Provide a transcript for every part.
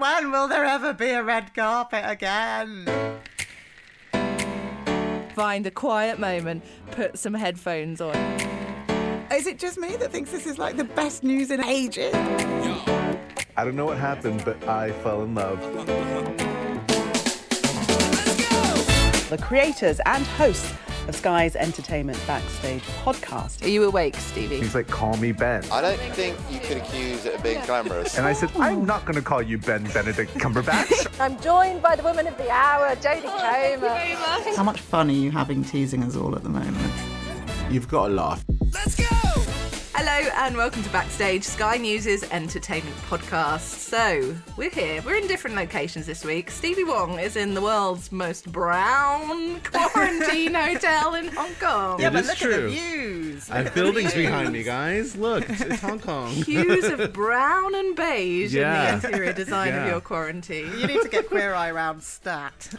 When will there ever be a red carpet again? Find a quiet moment, put some headphones on. Is it just me that thinks this is like the best news in ages? I don't know what happened, but I fell in love. the creators and hosts of Sky's Entertainment Backstage podcast. Are you awake, Stevie? He's like, call me Ben. I don't think you could accuse it of being glamorous. And I said, I'm not going to call you Ben Benedict Cumberbatch. I'm joined by the woman of the hour, Jodie oh, Comer. How much fun are you having teasing us all at the moment? You've got to laugh. Hello and welcome to Backstage, Sky News' entertainment podcast. So, we're here. We're in different locations this week. Stevie Wong is in the world's most brown quarantine hotel in Hong Kong. Yeah, It but is look true. at the views. I have Look at the buildings views. behind me, guys. Look, it's Hong Kong. Hues of brown and beige Yeah. in the interior design of Yeah. your quarantine. You need to get Queer Eye round stat.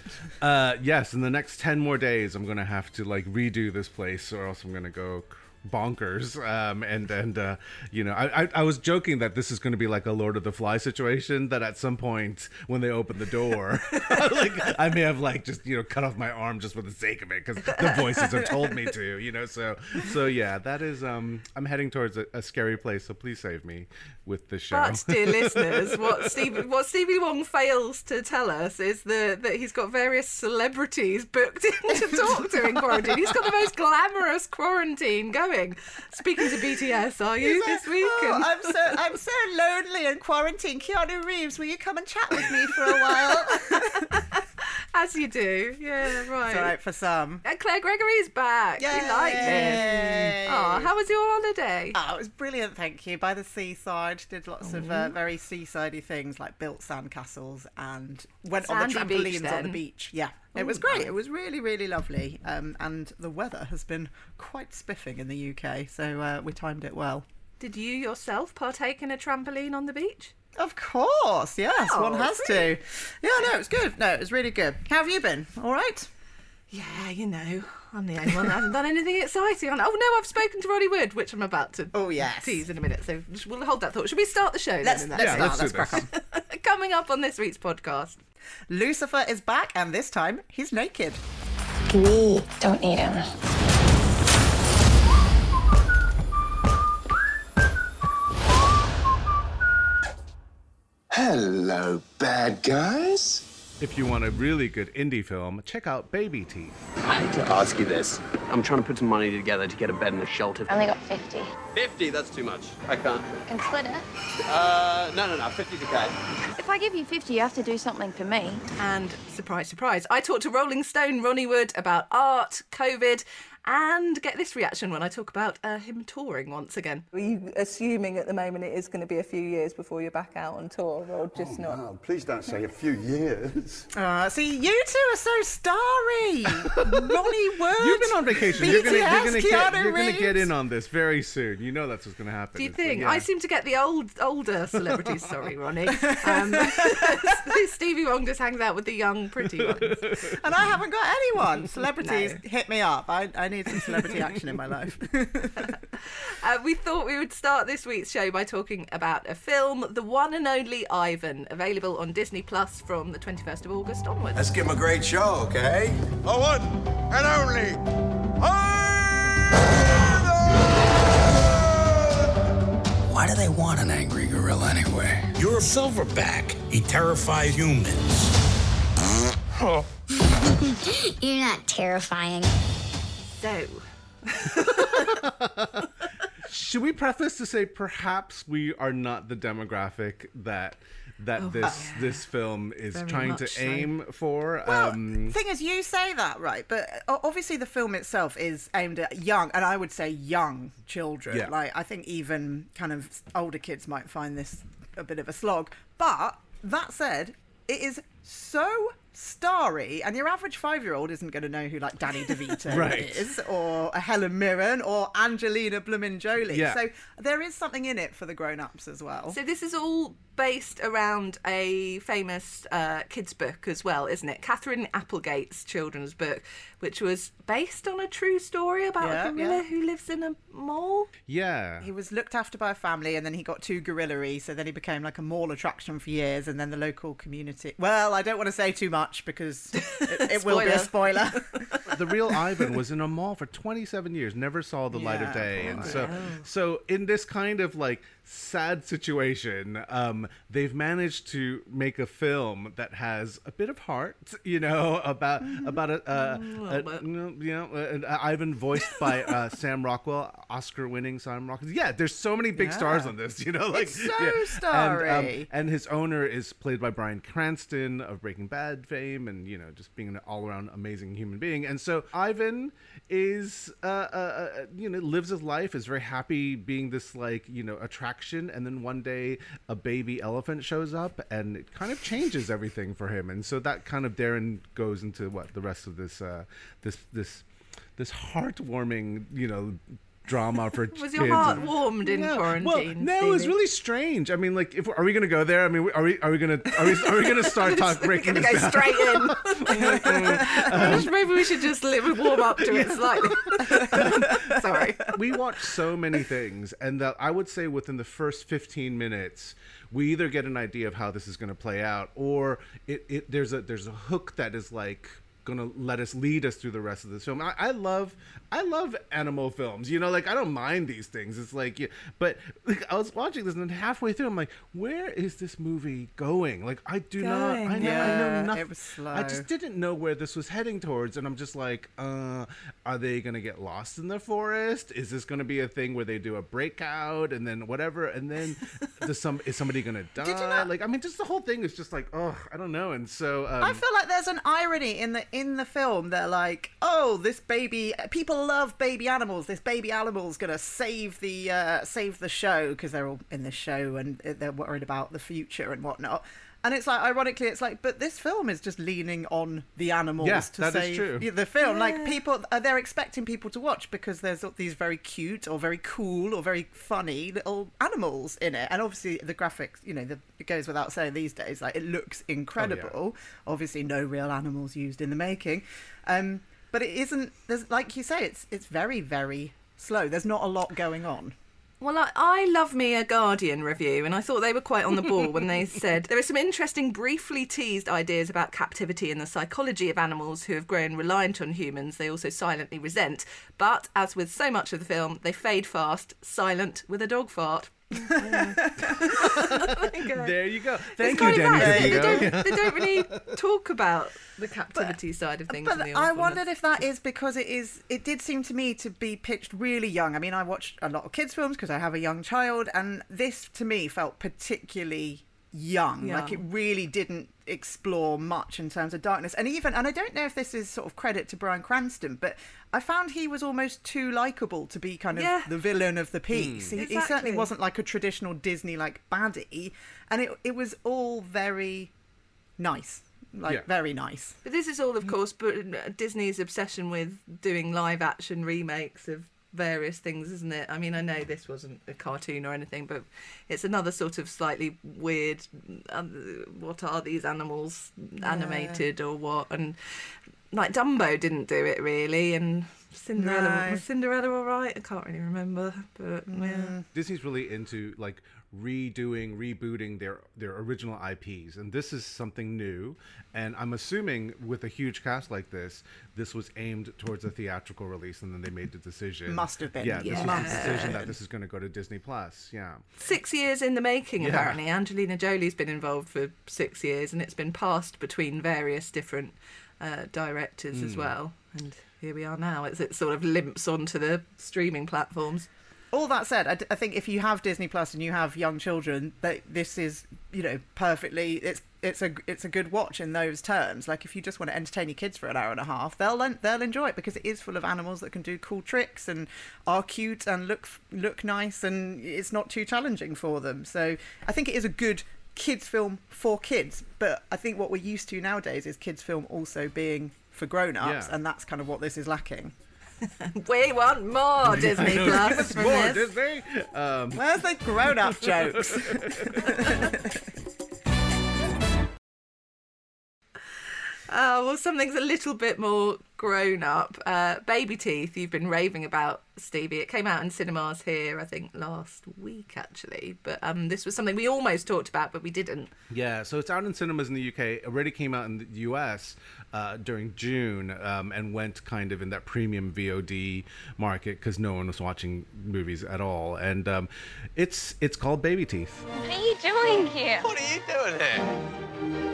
Uh, yes, in the next ten more days, I'm gonna have to like redo this place, or else I'm gonna go bonkers. Um, and and uh, you know, I, I I was joking that this is gonna be like a Lord of the Fly situation. That at some point when they open the door, like I may have like just you know cut off my arm just for the sake of it because the voices have told me to. You know, so so yeah, that is um I'm heading towards a, a scary place. So please save me with this show. But, dear listeners, what Stevie, what Stevie Wong fails to tell us is the, that he's got various celebrities booked in to talk to in quarantine. He's got the most glamorous quarantine going. Speaking to BTS, are you He's this like, week? Oh, And- I'm so I'm so lonely in quarantine. Keanu Reeves, will you come and chat with me for a while? as you do, yeah, right. it's all right for some. And Claire Gregory's back. We like this. Oh, how was your holiday? Oh, it was brilliant, thank you. By the seaside, did lots of uh, very seasidey things like built sandcastles and went on the Sandy beach, trampolines on the beach. Yeah, it was great. It was really, really lovely. Um, and the weather has been quite spiffing in the UK, so uh, we timed it well. Did you yourself partake in a trampoline on the beach? Of course, yes, Oh, one has to. Yeah, no, it was good. No, it was really good. How have you been? All right. Yeah, you know, I'm the only one that hasn't done anything exciting. Oh no, I've spoken to Ronnie Wood, which I'm about to Oh, yes. tease in a minute. So we'll hold that thought. Should we start the show? then Let's in let's that start. let's do Let's crack on. Coming up on this week's podcast. Lucifer is back, and this time he's naked. We don't need him. Hello, bad guys. If you want a really good indie film, check out Baby Teeth. I hate to ask you this. I'm trying to put some money together to get a bed and a shelter. I only got 50. 50, that's too much. I can't. Can split it. Uh, no, no, no, 50's okay. If I give you 50, you have to do something for me. And surprise, surprise, I talked to Rolling Stone Ronnie Wood about art, COVID, and get this reaction when I talk about uh, him touring once again. Are you assuming at the moment it is going to be a few years before you're back out on tour, or just not? Oh, please don't say a few years. Uh, see, you two are so starry. Ronnie Wood. You've been on vacation. You're gonna, you're gonna, get, you're gonna get in on this very soon. You know that's what's gonna happen. Do you It's like, think? yeah. I seem to get the old, older celebrities. Sorry, Ronnie. Um, Stevie Wong just hangs out with the young, pretty ones. And I haven't got anyone. Celebrities, No. hit me up. I, I need some celebrity action in my life. Uh, we thought we would start this week's show by talking about a film, The One and Only Ivan, available on Disney Plus from the 21st of August onwards. Let's give him a great show, okay? The one and only. Why do they want an angry gorilla anyway? You're a silverback. He terrifies humans. You're not terrifying. So, Should we preface to say perhaps we are not the demographic that that this this film is Oh, Very trying to so. aim for? Well, um, thing is, you say that right, but obviously the film itself is aimed at young, and I would say young children. Yeah. Like I think even kind of older kids might find this a bit of a slog. But that said, it is so starry, and your average five-year-old isn't going to know who like Danny DeVito Right. is, or a Helen Mirren, or Angelina Bloomin' Jolie. Yeah. So there is something in it for the grown-ups as well. So this is all based around a famous uh, kids' book as well, isn't it? Katherine Applegate's children's book, which was based on a true story about Yeah, a gorilla yeah. who lives in a mall. Yeah. He was looked after by a family, and then he got too gorilla so then he became like a mall attraction for years, and then the local community. Well, I don't want to say too much because it, it will be a spoiler. the real Ivan was in a mall for 27 years, never saw the light of day, poor and guy. so so in this kind of like sad situation, um, they've managed to make a film that has a bit of heart, you know, about about a, uh, a, you know, uh, Ivan voiced by uh, Sam Rockwell, Oscar-winning Sam Rockwell. Yeah, there's so many big stars on this, you know, like It's so yeah. And, um, starry. and his owner is played by Bryan Cranston of Breaking Bad fame, and you know, just being an all-around amazing human being. And so Ivan is, uh, uh, uh, you know, lives his life, is very happy being this like, you know, attraction. And then one day, a baby elephant shows up, and it kind of changes everything for him. And so that kind of Darren goes into what the rest of this, uh, this, this, this heartwarming, you know. Drama for Was your kids heart warmed in Yeah. quarantine? Well, no, it was really strange. I mean, like, if are we gonna go there? I mean, are we are we gonna are we, are we gonna start talking breaking Gonna this go down? straight in. Maybe we should just live, warm up to it slightly. Sorry. we watch so many things, and that I would say within the first fifteen minutes, we either get an idea of how this is going to play out, or it, it there's a there's a hook that is like gonna let us lead us through the rest of this film. I, I love I love animal films. You know, like I don't mind these things. It's like, yeah, but like, I was watching this and then halfway through, I'm like, where is this movie going? Like I do not. I know. I know nothing. it was slow. I just didn't know where this was heading towards, and I'm just like, uh, are they gonna get lost in the forest? Is this gonna be a thing where they do a breakout and then whatever, and then does some is somebody gonna die? you not- Like, I mean, just the whole thing is just like, oh, I don't know. And so, um, I feel like there's an irony in the in the film. They're like, oh, this baby. People love baby animals. This baby animal's gonna save the uh, save the show because they're all in the show and they're worried about the future and whatnot. And it's like, ironically, it's like, but this film is just leaning on the animals Yeah, to that is save true. the film. Like people, uh, they're expecting people to watch because there's these very cute or very cool or very funny little animals in it. And obviously, the graphics, you know, the, it goes without saying these days, like it looks incredible. Obviously, no real animals used in the making, um, but it isn't. There's like you say, it's it's very very slow. There's not a lot going on. Well, I, I love me a Guardian review, and I thought they were quite on the ball when they said there are some interesting, briefly teased ideas about captivity and the psychology of animals who have grown reliant on humans. They also silently resent, but as with so much of the film, they fade fast, silent with a dog fart. there you go. Thank It's you, Danny that. They don't, they don't really talk about the captivity side of things. But in the I wondered if that is because it is. It did seem to me to be pitched really young. I mean, I watched a lot of kids' films because I have a young child, and this to me felt particularly young. Like it really didn't explore much in terms of darkness, and even. And I don't know if this is sort of credit to Bryan Cranston, but I found he was almost too likable to be kind of Yeah. the villain of the piece. Hmm. He, he certainly wasn't like a traditional Disney like baddie, and it it was all very nice, like Yeah. very nice. But this is all, of course, but uh, Disney's obsession with doing live action remakes of various things, isn't it? I mean, I know this wasn't a cartoon or anything, but it's another sort of slightly weird. Uh, what are these animals animated or what? And like Dumbo didn't do it really, and Cinderella No. was Cinderella all right? I can't really remember, but yeah. Disney's really into like redoing, rebooting their their original IPs, and this is something new. And I'm assuming with a huge cast like this, this was aimed towards a theatrical release, and then they made the decision. Must have been, Yeah, this was yeah. the decision that this is going to go to Disney Plus. Yeah. Six years in the making, Yeah. apparently. Angelina Jolie's been involved for six years, and it's been passed between various different uh, directors as Hmm. well. And here we are now. It's, it sort of limps onto the streaming platforms. All that said, I, d- I think if you have Disney Plus and you have young children, that this is you know perfectly it's it's a it's a good watch in those terms. Like if you just want to entertain your kids for an hour and a half, they'll they'll enjoy it because it is full of animals that can do cool tricks and are cute and look look nice and it's not too challenging for them. So I think it is a good kids film for kids. But I think what we're used to nowadays is kids film also being for grown-ups, Yeah. and that's kind of what this is lacking. We want more Disney I know, Plus from more this. Disney. Um, Where's the grown-up jokes? Oh, well, something's a little bit more grown up. Uh, Baby Teeth, you've been raving about, Stevie. It came out in cinemas here, I think, last week, actually. But um, this was something we almost talked about, but we didn't. Yeah, so it's out in cinemas in the UK. It already came out in the US uh, during June um, and went kind of in that premium VOD market because no one was watching movies at all. And um, it's it's called Baby Teeth. What are you doing here? What are you doing here?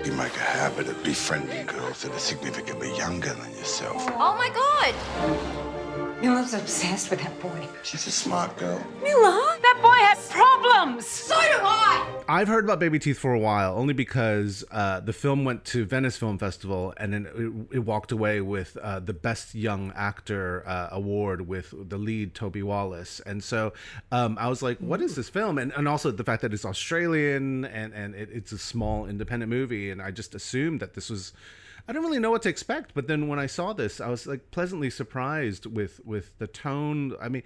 You make a habit of befriending girls that are significantly younger than yourself. Oh my god! Mila's obsessed with that boy. She's a smart girl. Mila? That boy has problems! So do I! I've heard about Baby Teeth for a while, only because uh, the film went to Venice Film Festival and then it, it walked away with uh, the Best Young Actor uh, award with the lead Toby Wallace. And so um, I was like, "What is this film?" And, and also the fact that it's Australian and and it, it's a small independent movie, and I just assumed that this was. I don't really know what to expect, but then when I saw this, I was like pleasantly surprised with with the tone. I mean,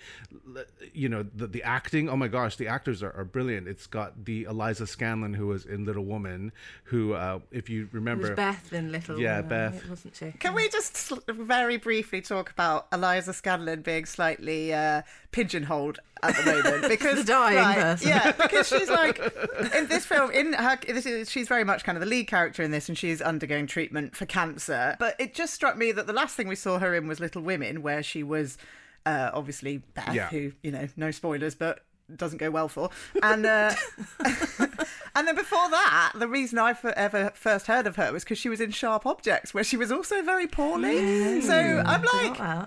you know, the the acting. Oh my gosh, the actors are, are brilliant. It's got the Eliza Scanlen who was in Little Woman, who, uh, if you It remember, was Beth in Little Yeah, Women, Beth. wasn't she? Can we just sl- very briefly talk about Eliza Scanlen being slightly uh, pigeonholed at the moment because The dying right, person. Yeah, because she's like in this film. In her, this is she's very much kind of the lead character in this, and she's undergoing treatment for cancer. But it just struck me that the last thing we saw her in was Little Women, where she was uh, obviously Beth, Yeah. who you know, no spoilers, but doesn't go well for, and. Uh, And then before that, the reason I f- ever first heard of her was because she was in Sharp Objects, where she was also very poorly. so I'm like, uh,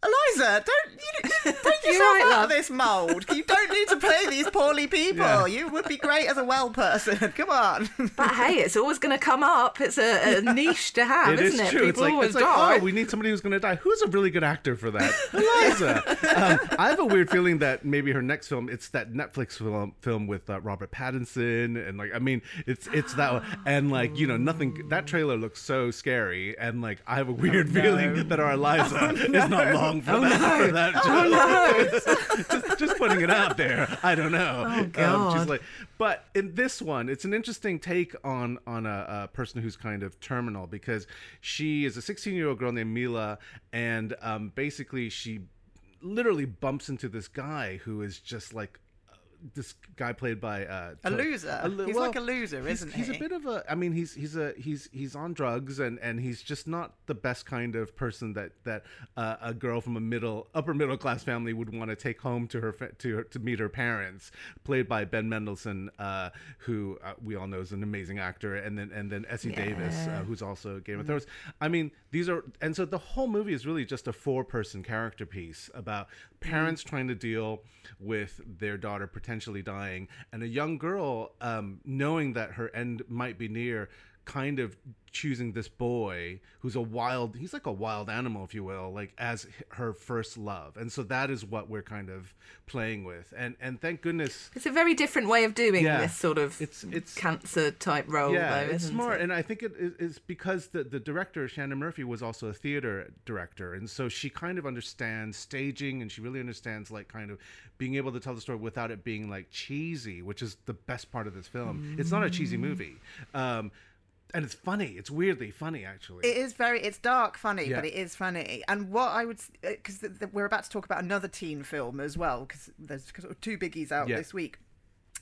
Eliza, don't you, take yourself right, out love. of this mould. You don't need to play these poorly people. Yeah. You would be great as a well person. Come on. But hey, it's always going to come up. It's a, a niche to have, It is isn't it? true. People it's like, always it's like die. oh, we need somebody who's going to die. Who's a really good actor for that? Eliza. um, I have a weird feeling that maybe her next film, it's that Netflix film, film with uh, Robert Pattinson, and like, I mean, it's it's that one, and like, you know, nothing. That trailer looks so scary, and like, I have a weird feeling that our Eliza is not long for that. For that just, just putting it out there. I don't know. Oh, Um, God. she's like, but in this one, it's an interesting take on on a, a person who's kind of terminal because she is a 16 year old girl named Mila, and um, basically she literally bumps into this guy who is just like this guy played by uh, A loser. li- He's like a loser, isn't he's he? He's a bit of a. I mean, he's he's a he's he's on drugs and and he's just not the best kind of person that that uh, a girl from a middle upper middle class family would want to take home to her to her, to meet her parents. Played by Ben Mendelsohn, uh, who uh, we all know is an amazing actor, and then and then Essie Davis, uh, who's also Game of Thrones. I mean, these are and so the whole movie is really just a four person character piece about parents trying to deal with their daughter potentially dying. And a young girl um, knowing that her end might be near kind of choosing this boy who's a wild he's like a wild animal if you will like as her first love and so that is what we're kind of playing with and and thank goodness It's a very different way of doing Yeah. this sort of It's- it's- cancer type role, yeah, though, it's more, it? and I think it is because the the director Shannon Murphy was also a theater director, and so she kind of understands staging, and she really understands like kind of being able to tell the story without it being like cheesy, which is the best part of this film. It's not a cheesy movie. Um, and it's funny. It's weirdly funny, actually. It is very, it's dark funny, Yeah. but it is funny. And what I would, because th- we're about to talk about another teen film as well, because there's two biggies out Yeah. this week.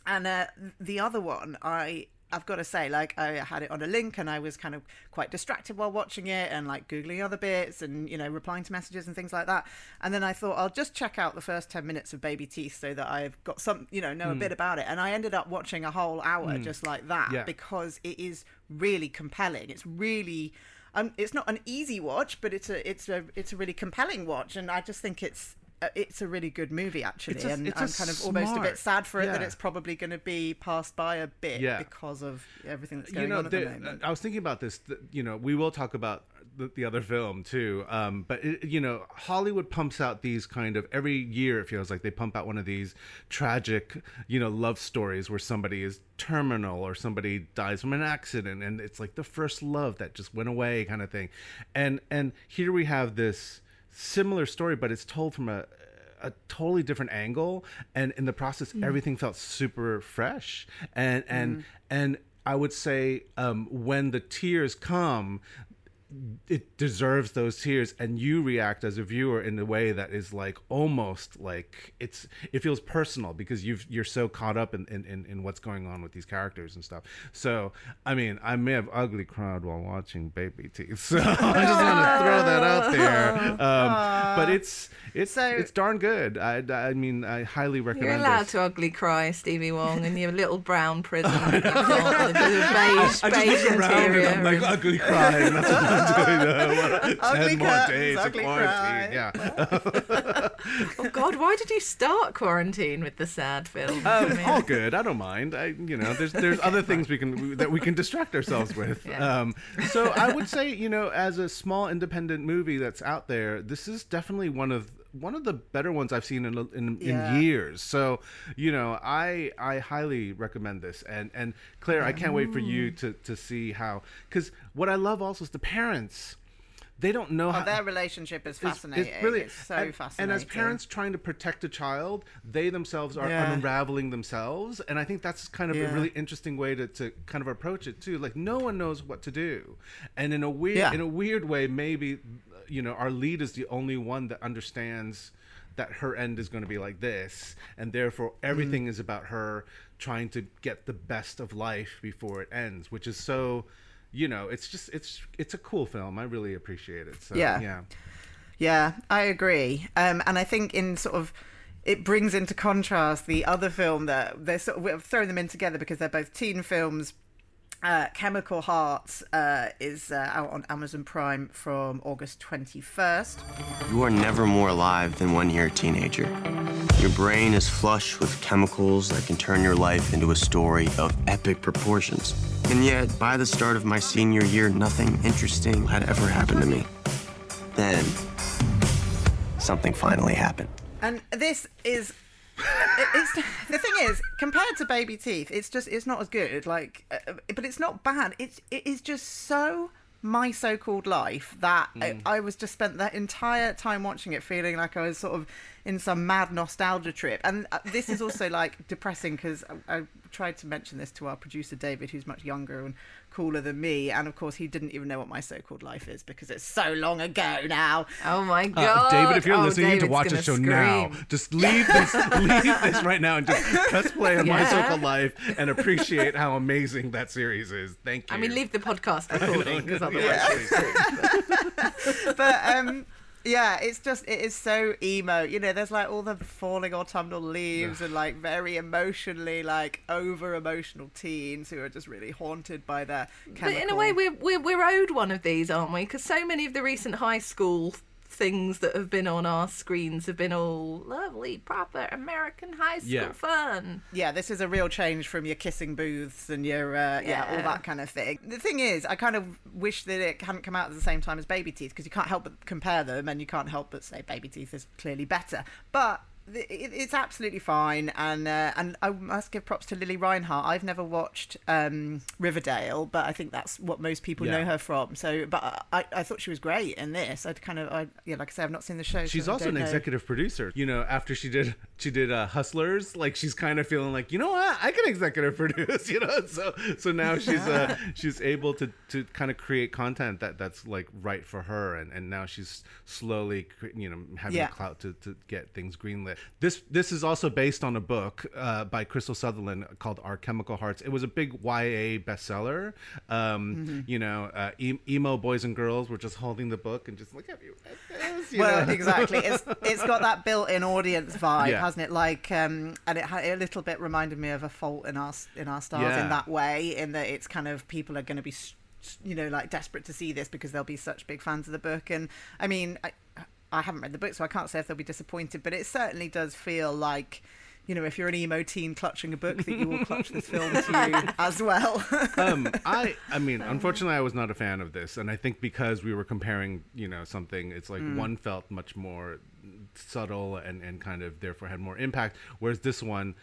And uh, the other one, I, I've got to say, like, I had it on a link and I was kind of quite distracted while watching it and like Googling other bits and, you know, replying to messages and things like that. And then I thought, I'll just check out the first 10 minutes of Baby Teeth so that I've got some, you know, know a Hmm. bit about it. And I ended up watching a whole hour Mm. just like that Yeah. because it is really compelling. It's really um, it's not an easy watch, but it's a it's a it's a really compelling watch, and I just think it's it's a really good movie actually, a- and I'm kind of almost a bit sad for it that it's probably going to be passed by a bit Yeah. because of everything that's going you know, on at the the- moment. I was thinking about this. You know, we will talk about the, the other film too. Um, but it, you know, Hollywood pumps out these kind of every year. It feels like they pump out one of these tragic, you know, love stories where somebody is terminal or somebody dies from an accident, and it's like the first love that just went away, kind of thing. And and here we have this similar story, but it's told from a a totally different angle and in the process Mm. everything felt super fresh and and Mm. and i would say um when the tears come it deserves those tears and you react as a viewer in a way that is like almost like it's it feels personal because you've you're so caught up in in, in, in what's going on with these characters and stuff so i mean i may have ugly cried while watching baby teeth so i'm just want to throw that out there um, but it's it's it's darn good i i mean i highly recommend You're allowed this. to ugly cry, Stevie Wong, in your little brown prison. that you've got with the beige, I beige just look around and interior. I'm like ugly crying. That's what doing. Uh, what, Ugly Ten more curtains, days of ugly quarantine. Yeah. oh God, why did you start quarantine with the sad film? I Um, mean- all good. I don't mind. I, you know, there's there's other things we can that we can distract ourselves with. Yeah. Um, so I would say, you know, as a small independent movie that's out there, this is definitely one of one of the better ones I've seen in in, Yeah. in years. So, you know, I I highly recommend this. And and Claire, I can't wait for you mm. to to see how because what I love also is the parents. They don't know Oh, how their relationship is fascinating. It's really It's so and, fascinating. And as parents trying to protect a child, they themselves are Yeah. unraveling themselves, and I think that's kind of Yeah. a really interesting way to, to kind of approach it too. Like no one knows what to do, and in a weird Yeah. in a weird way, maybe you know our lead is the only one that understands that her end is going to be like this, and therefore everything Mm. is about her trying to get the best of life before it ends, which is so. You know, it's just it's it's a cool film. I really appreciate it. So Yeah. yeah. Yeah, I agree. Um, and I think in sort of it brings into contrast the other film that they're sort of throwing them in together because they're both teen films. Uh, Chemical Hearts uh, is uh, out on Amazon Prime from August 21st. You are never more alive than when you're a teenager. Your brain is flush with chemicals that can turn your life into a story of epic proportions. And yet, by the start of my senior year, nothing interesting had ever happened to me. Then, something finally happened. And this is. It- It's the thing is compared to Baby Teeth, it's just it's not as good. Like, uh, but it's not bad. It's it is just so my so-called life that Mm. I, I was just spent that entire time watching it feeling like I was sort of in some mad nostalgia trip. And uh, this is also like depressing because I, I tried to mention this to our producer David, who's much younger and cooler than me, and of course he didn't even know what my so-called life is because it's so long ago now. Oh my Uh, God! David, if you're Oh, listening, you need to watch gonna the show now. Just leave this, leave this right now, and just press play on my so-called life and appreciate how amazing that series is. Thank you. I mean, leave the podcast recording because otherwise. Yeah. but um yeah it's just it is so emo you know there's like all the falling autumnal leaves and like very emotionally like over emotional teens who are just really haunted by their But in a way, we're, we're, we're owed one of these, aren't we? Because so many of the recent high school things that have been on our screens have been all lovely, proper American high school Yeah. fun. yeah this is a real change from your kissing booths and your uh, yeah. all that kind of thing the thing is i kind of wish that it hadn't come out at the same time as baby teeth because you can't help but compare them and you can't help but say baby teeth is clearly better but th- it, it's absolutely fine and uh, and I must give props to Lili Reinhart. I've never watched um, Riverdale, but I think that's what most people Yeah. know her from. So, but I, I thought she was great in this. I'd kind of, I, yeah, like I say, I've not seen the show. so She's I also an know. executive producer. You know, after she did she did uh, Hustlers, like she's kind of feeling like, you know what, I can executive produce. You know, so so now she's uh, she's able to to kind of create content that that's like right for her, and and now she's slowly you know having Yeah. the clout to to get things greenlit. This this is also based on a book uh, by Krystal Sutherland called Our Chemical Hearts. It was a big YA bestseller. Um, Mm-hmm. You know, uh, emo boys and girls were just holding the book and just like, have you read this? You well, know? exactly. It's it's got that built-in audience vibe, Yeah. hasn't it? Like, um, and it had a little bit reminded me of a Fault in Our in Our Stars Yeah. in that way, in that it's kind of people are going to be, you know, like desperate to see this because they'll be such big fans of the book. And I mean, I, I haven't read the book, so I can't say if they'll be disappointed. But it certainly does feel like. You know, if you're an emo teen clutching a book, that you will clutch this film to you as well. um, I, I mean, unfortunately, I was not a fan of this, and I think because we were comparing, you know, something, it's like Mm. one felt much more subtle and and kind of therefore had more impact, whereas this one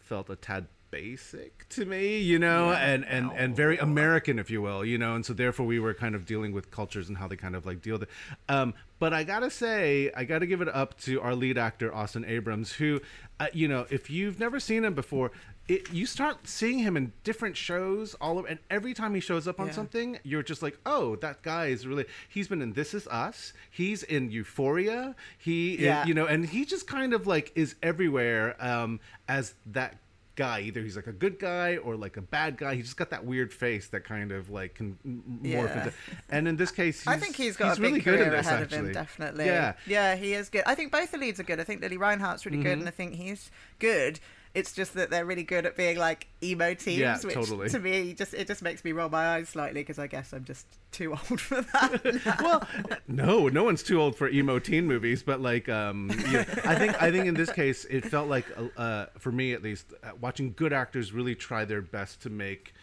felt a tad basic to me, you know, Yeah. and and and very American, if you will, you know, and so therefore we were kind of dealing with cultures and how they kind of like deal with it. Um, but I gotta say, I gotta give it up to our lead actor Austin Abrams, who, uh, you know, if you've never seen him before. It, you start seeing him in different shows all over and every time he shows up on Yeah. something you're just like oh that guy is really he's been in this is us he's in euphoria he Yeah. you know and he just kind of like is everywhere um as that guy either he's like a good guy or like a bad guy he's just got that weird face that kind of like can morph Yeah. into and in this case he's, I think he's got a really big good career in this, ahead actually. of him, definitely. yeah yeah, he is good. I think both the leads are good. I think Lili Reinhart's really good, Mhm. and I think he's good. It's just that they're really good at being like emo teams, Yeah, which totally. to me just it just makes me roll my eyes slightly because I guess I'm just too old for that. well, no, no one's too old for emo teen movies, but like, um, yeah, I think I think in this case it felt like, uh, uh, for me at least, uh, watching good actors really try their best to make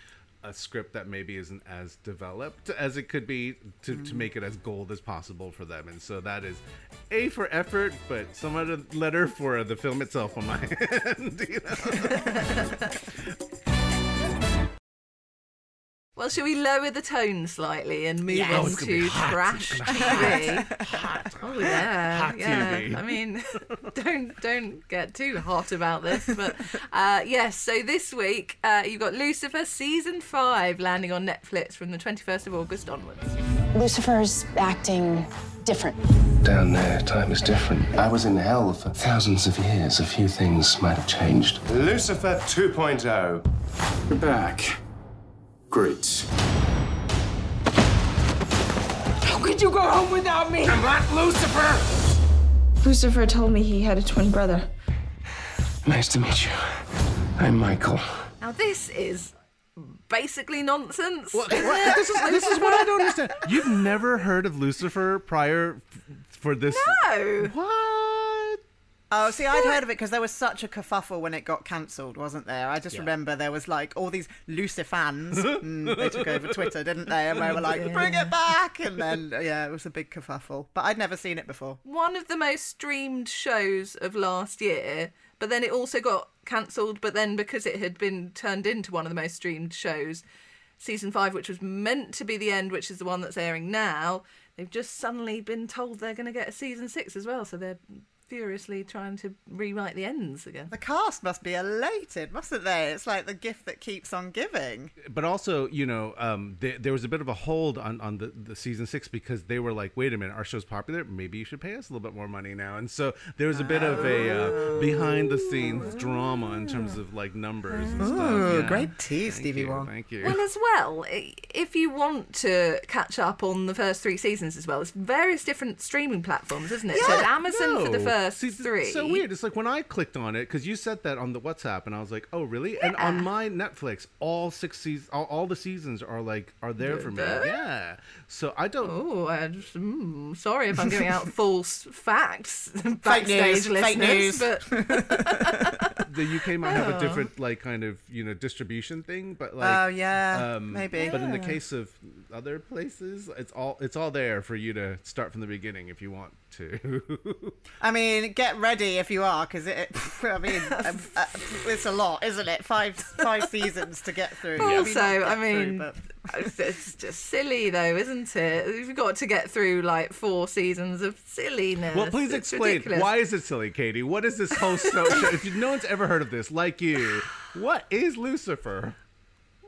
a script that maybe isn't as developed as it could be to, to make it as mm. gold as possible for them. And so that is a for effort but some other letter for the film itself on my end you Well, should we lower the tone slightly and move Yes. Oh, on it's gonna be to hot. trash It's gonna be TV? hot. Oh yeah, Hot yeah. TV. I mean, don't don't get too hot about this, but uh, yes. So this week uh, you've got Lucifer season five landing on Netflix from the twenty first of August onwards. Lucifer's acting different. Down there, time is different. I was in hell for thousands of years. A few things might have changed. Lucifer 2.0. You're back. Great. How could you go home without me? I'm not Lucifer! Lucifer told me he had a twin brother. Nice to meet you. I'm Michael. Now this is basically nonsense. What- what- this, is, this is what I don't understand. You've never heard of Lucifer prior f- for this? No. What? Oh, see, I'd heard of it because there was such a kerfuffle when it got cancelled, wasn't there? I just Yeah. remember there was like all these Lucifans. mm, they took over Twitter, didn't they? And they were like, "Bring it back!" And then, yeah, it was a big kerfuffle. But I'd never seen it before. one of the most streamed shows of last year, but then it also got cancelled. But then because it had been turned into one of the most streamed shows, season five, which was meant to be the end, which is the one that's airing now, they've just suddenly been told they're going to get a season six as well. So they're furiously trying to rewrite the ends again. The cast must be elated, mustn't they? It's like the gift that keeps on giving. But also, you know, um, there, there was a bit of a hold on, on the, the season six because they were like, wait a minute, our show's popular. Maybe you should pay us a little bit more money now. And so there was a bit of a uh, behind the scenes drama in terms of like numbers and stuff. Ooh, Yeah. great tea, Thank Stevie you, Wong. Thank you. Well, as well, if you want to catch up on the first three seasons as well, it's various different streaming platforms, isn't it? so it's Amazon for the No. First See, three. It's so weird. It's like when I clicked on it because you said that on the WhatsApp, and I was like, "Oh, really?" And on my Netflix, all six seasons, all, all the seasons are like are there for me. There? Yeah. So I don't. Oh, I just, mm, sorry if I'm giving out false facts, Fake backstage news, listeners, fake news. but the UK might have Oh. a different like kind of you know distribution thing, but like Oh, yeah, um, maybe. But in the case of other places, it's all it's all there for you to start from the beginning if you want to. I mean, get ready if you are, because it. I mean, um, uh, it's a lot, isn't it? Five five seasons to get through. Maybe also, not get I through, mean, but- it's, it's just silly though, isn't it? You've got to get through like four seasons of silliness. well, please It's explain ridiculous. why is it silly, Katie? What is this whole show? if no one's ever heard of this, like you, what is Lucifer?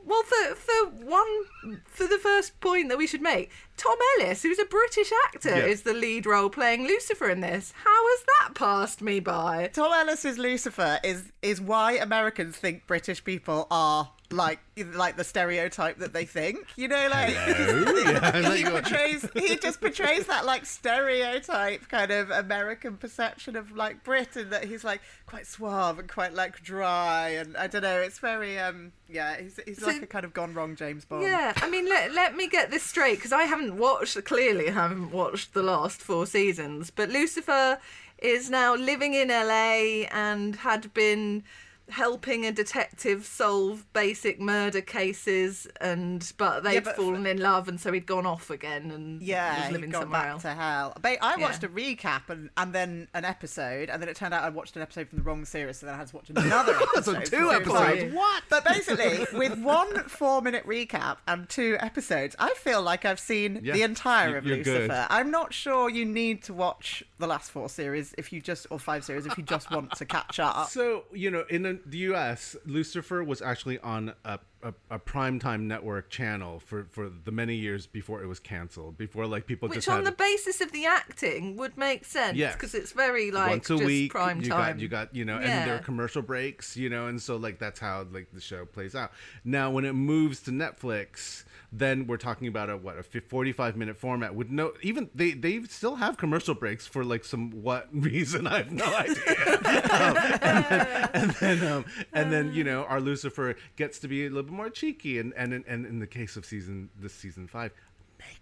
Well, for for one, for the first point that we should make, Tom Ellis, who's a British actor, Yeah. is the lead role playing Lucifer in this. How has that passed me by? Tom Ellis's Lucifer is is why Americans think British people are like like the stereotype that they think. You know, like Hello? Yeah, he portrays he just portrays that like stereotype kind of American perception of like Britain that he's like quite suave and quite like dry and I don't know. It's very um yeah. He's he's So- like a kind of gone wrong James Bond. Yeah, I mean, let, let me get this straight because I haven't watched, clearly haven't watched the last four seasons. But Lucifer is now living in LA and had been helping a detective solve basic murder cases and but they'd but- fallen in love and so he'd gone off again and Yeah, was living he'd gone somewhere back else. to hell. But I Yeah. watched a recap and, and then an episode, and then it turned out I watched an episode from the wrong series, so then I had to watch another So episode. two episodes. five. What? But basically, with one four-minute recap and two episodes, I feel like I've seen Yeah, the entire of Lucifer. good. I'm not sure you need to watch the last four series if you just or five series if you just want to catch up. So you know, in the- the U.S., Lucifer was actually on a, a, a primetime network channel for, for the many years before it was canceled. Before like people Which just on had the basis of the acting would make sense Yes. because it's very like once a just week. prime you time. got you got you know, and there are commercial breaks, you know, and so like that's how like the show plays out. Now, when it moves to Netflix. Then we're talking about a what a 45 minute format with no even they they still have commercial breaks for like some what reason I have no idea. Um, and then, and then, um, and then you know our Lucifer gets to be a little bit more cheeky and and in- and in the case of season this season five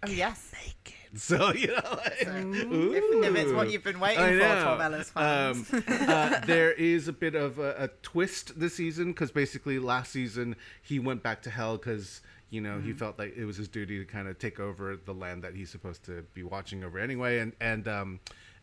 oh yes, so you know like, if, if it's what you've been waiting I for, know. Tom Ellis fans. Um, uh, there is a bit of a, a twist this season because basically last season he went back to hell because you know Mm. he felt like it was his duty to kind of take over the land that he's supposed to be watching over anyway, and and um,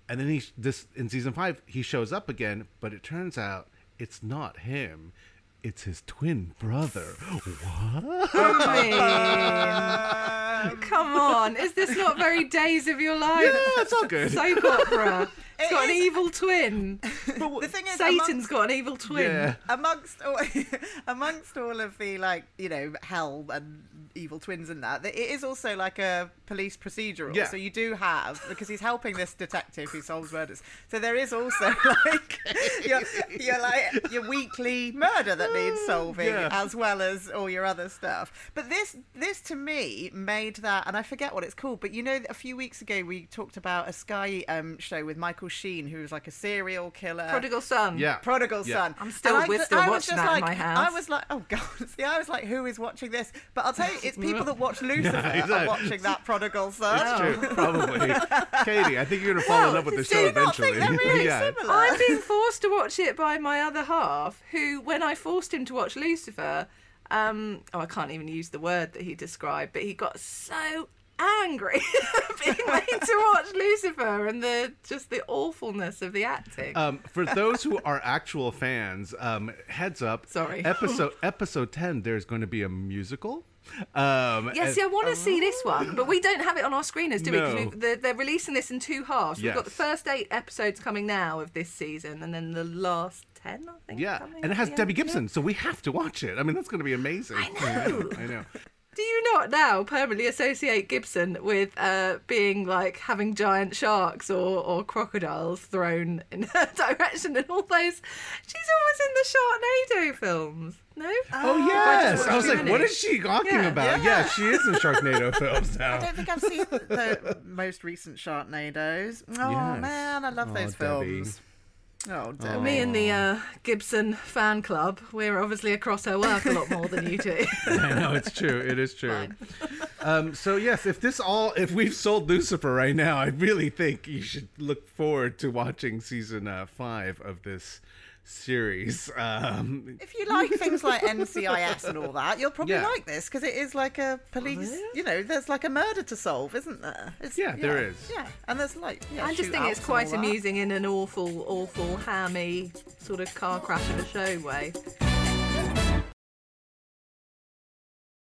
and then he this in season five he shows up again, but it turns out it's not him. It's his twin brother. What? I mean, come on, is this not very Days of Your Life? Yeah, it's all good. Soap opera. It's It got an evil twin. the thing is, Satan's amongst- got an evil twin. Yeah. amongst all, amongst all of the like you know hell and evil twins and that it is also like a police procedural Yeah. so you do have because he's helping this detective who solves murders so there is also like your, your like your weekly murder that needs solving Yeah. as well as all your other stuff but this this to me made that and i forget what it's called but you know a few weeks ago we talked about a sky um, show with michael sheen who was like a serial killer Prodigal Son. Yeah. prodigal Yeah. son I'm still- And I we're still I was watching just that in like, my house. I was like, oh god. See, I was like, who is watching this? But I'll tell you, it's people that watch Lucifer exactly. are watching that prodigal son. That's true, probably. Katie, I think you're gonna fall in love with the show you not think eventually. really yeah. similar? I'm being forced to watch it by my other half, who, when I forced him to watch Lucifer, um, oh, I can't even use the word that he described, but he got so angry being made to watch Lucifer and the just the awfulness of the acting. Um, for those who are actual fans, um, heads up. Sorry. Episode episode ten. There's going to be a musical. Um, Yeah, see, I want to see this one, but we don't have it on our screeners, do we? No. we've- they're, they're releasing this in two halves. We've got the first eight episodes coming now of this season, and then the last ten, I think. yeah, and it has Debbie Gibson, so we have to watch it. I mean, that's going to be amazing. I know. I know. Do you not now permanently associate Gibson with uh, being like having giant sharks or, or crocodiles thrown in her direction and all those? She's always in the Sharknado films. No? Oh yes, I was like, what many. she talking Yeah. about? Yeah. she is in Sharknado films now. I don't think I've seen the most recent Sharknadoes. Oh Yes. man, I love Oh, those Debbie. Films. Oh, Debbie. Me and the uh, Gibson fan club, we're obviously across her work a lot more than you do. I know it's true. It is true. Um, so yes, if this all, if we've sold Lucifer right now, I really think you should look forward to watching season uh, five of this series. Um, If you like things like NCIS and all that, you'll probably Yeah. like this because it is like a police. You know, there's like a murder to solve, isn't there? It's, Yeah, there is. Yeah, and there's like. Yeah, I just think it's quite all that. amusing in an awful, awful, hammy sort of car crash of a show way.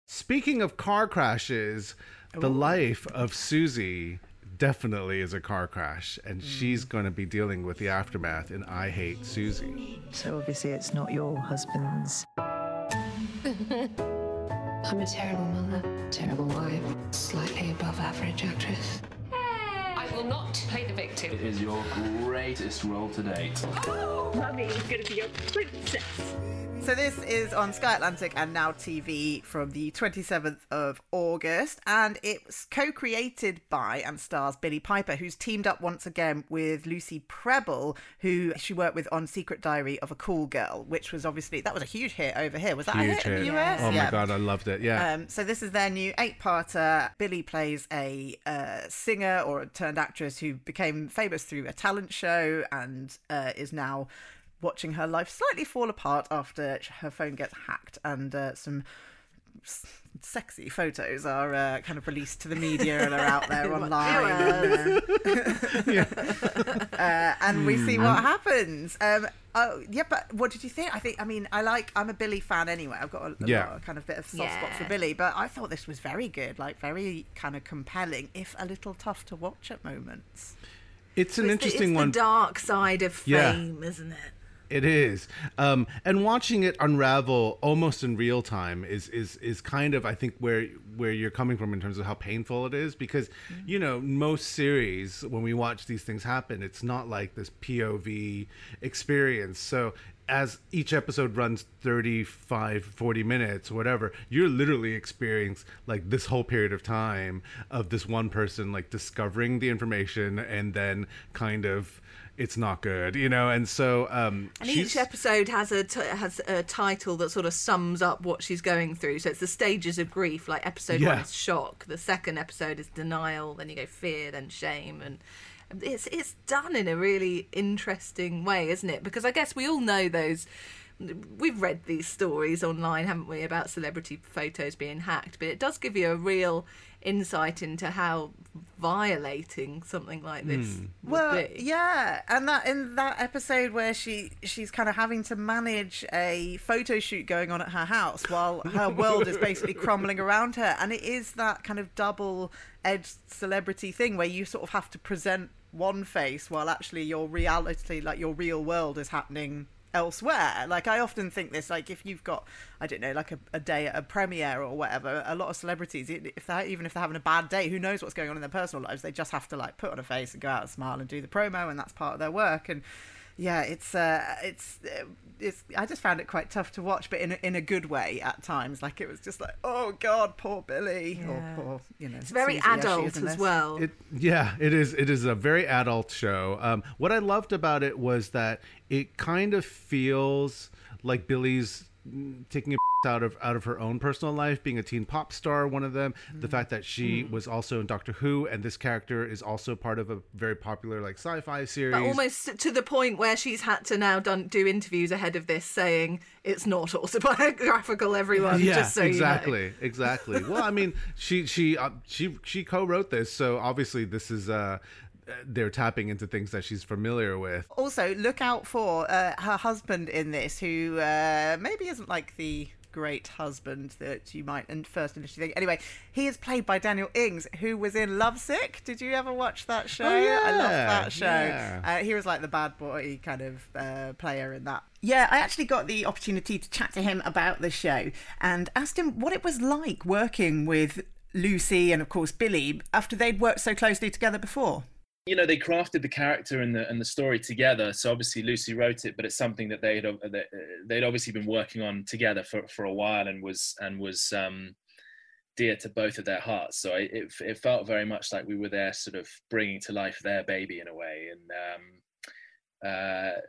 Speaking of car crashes, the life of Suzie definitely is a car crash, and mm. she's going to be dealing with the aftermath in I Hate Suzie. So obviously it's not your husband's. I'm a terrible mother, terrible wife, slightly above average actress. I will not play the victim. It is your greatest role to date. Oh! Mummy is gonna be your princess. So this is on Sky Atlantic and Now TV from the 27th of August, and it's co-created by and stars Billie Piper, who's teamed up once again with Lucy Prebble, who she worked with on Secret Diary of a Call Girl, which was obviously that was a huge hit over here. Was that Huge a hit, in the US? Oh Yeah. my god, I loved it. Yeah. Um, so this is their new eight-parter. Billie plays a uh, singer or a turned actress who became famous through a talent show and uh, is now watching her life slightly fall apart after her phone gets hacked and uh, some sexy photos are uh, kind of released to the media and are out there online. and, uh, and we see what happens. Um, oh, yeah, but what did you think? I think, I mean, I like, I'm a Billie fan anyway. I've got a, a Yeah. lot of kind of bit of soft spot for Billie, but I thought this was very good, like very kind of compelling, if a little tough to watch at moments. It's an It's the- interesting it's one. the dark side of Yeah. fame, isn't it? It is, um, and watching it unravel almost in real time is is is kind of I think where where you're coming from in terms of how painful it is because you know most series when we watch these things happen it's not like this POV experience. So as each episode runs 35 40 minutes whatever you're literally experiencing like this whole period of time of this one person like discovering the information and then kind of it's not good you know and so um And each episode has a t- has a title that sort of sums up what she's going through. So it's the stages of grief. Like episode Yeah. one is shock. The second episode is denial. Then you go fear. Then shame. And it's it's done in a really interesting way, isn't it? Because I guess we all know those. We've read these stories online, haven't we, about celebrity photos being hacked? But it does give you a real insight into how violating something like this hmm. would Well, be. yeah, and that in that episode where she she's kind of having to manage a photo shoot going on at her house while her world is basically crumbling around her, and it is that kind of double-edged celebrity thing where you sort of have to present one face while actually your reality, like your real world, is happening elsewhere. Like I often think this, like if you've got, I don't know, like a, a day at a premiere or whatever, a lot of celebrities, if they even if they're having a bad day, who knows what's going on in their personal lives? They just have to like put on a face and go out and smile and do the promo, and that's part of their work. And yeah, it's uh, it's it's. I just found it quite tough to watch, but in a, in a good way at times. Like it was just like, oh god, poor Billie, or poor, you know, It's very Suzie, adult is as well. It, yeah, it is. It is a very adult show. Um, what I loved about it was that it kind of feels like Billie's taking a out of out of her own personal life, being a teen pop star. One of them, the fact that she Mm. was also in Doctor Who, and this character is also part of a very popular like sci-fi series. But almost to the point where she's had to now done, do interviews ahead of this saying it's not autobiographical, everyone. yeah, just so You know. exactly, exactly. Well, I mean, she she uh, she she co-wrote this, so obviously this is uh they're tapping into things that she's familiar with. Also, look out for uh, her husband in this, who uh, maybe isn't like the great husband that you might in first initially think. Anyway, he is played by Daniel Ings, who was in Lovesick. Did you ever watch that show? yeah, I love that show. yeah. Uh, he was like the bad boy kind of uh, player in that. Yeah, I actually got the opportunity to chat to him about the show and asked him what it was like working with Lucy and, of course, Billie after they'd worked so closely together before. You know they crafted the character and the and the story together. So obviously lucy wrote it but it's something that they'd uh, uh, they'd obviously been working on together for for a while and was and was um dear to both of their hearts. So it, it felt very much like we were there sort of bringing to life their baby in a way. And um uh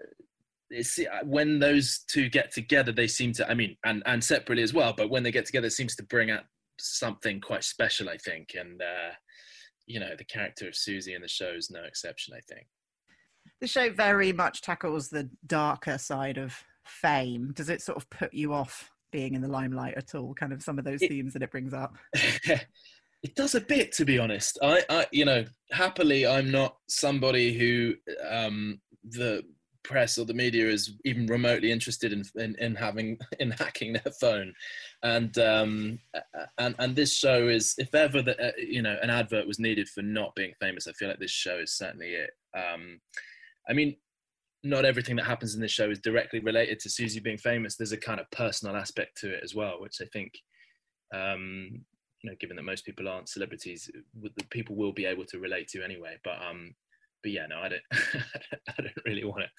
it's when those two get together they seem to i mean and and separately as well but when they get together it seems to bring out something quite special i think. And uh you know the character of Suzie in the show is no exception. I think. The show very much tackles the darker side of fame. Does it sort of put you off being in the limelight at all? Kind of some of those themes that it brings up. it does a bit, to be honest. I, I, you know, happily, I'm not somebody who um, the press or the media is even remotely interested in in, in having in hacking their phone, and um, and and this show is, if ever that uh, you know an advert was needed for not being famous, I feel like this show is certainly it. Um, I mean, not everything that happens in this show is directly related to Suzie being famous. There's a kind of personal aspect to it as well, which I think, um, you know, given that most people aren't celebrities, the people will be able to relate to anyway. But um, but yeah, no, I don't, I don't really want to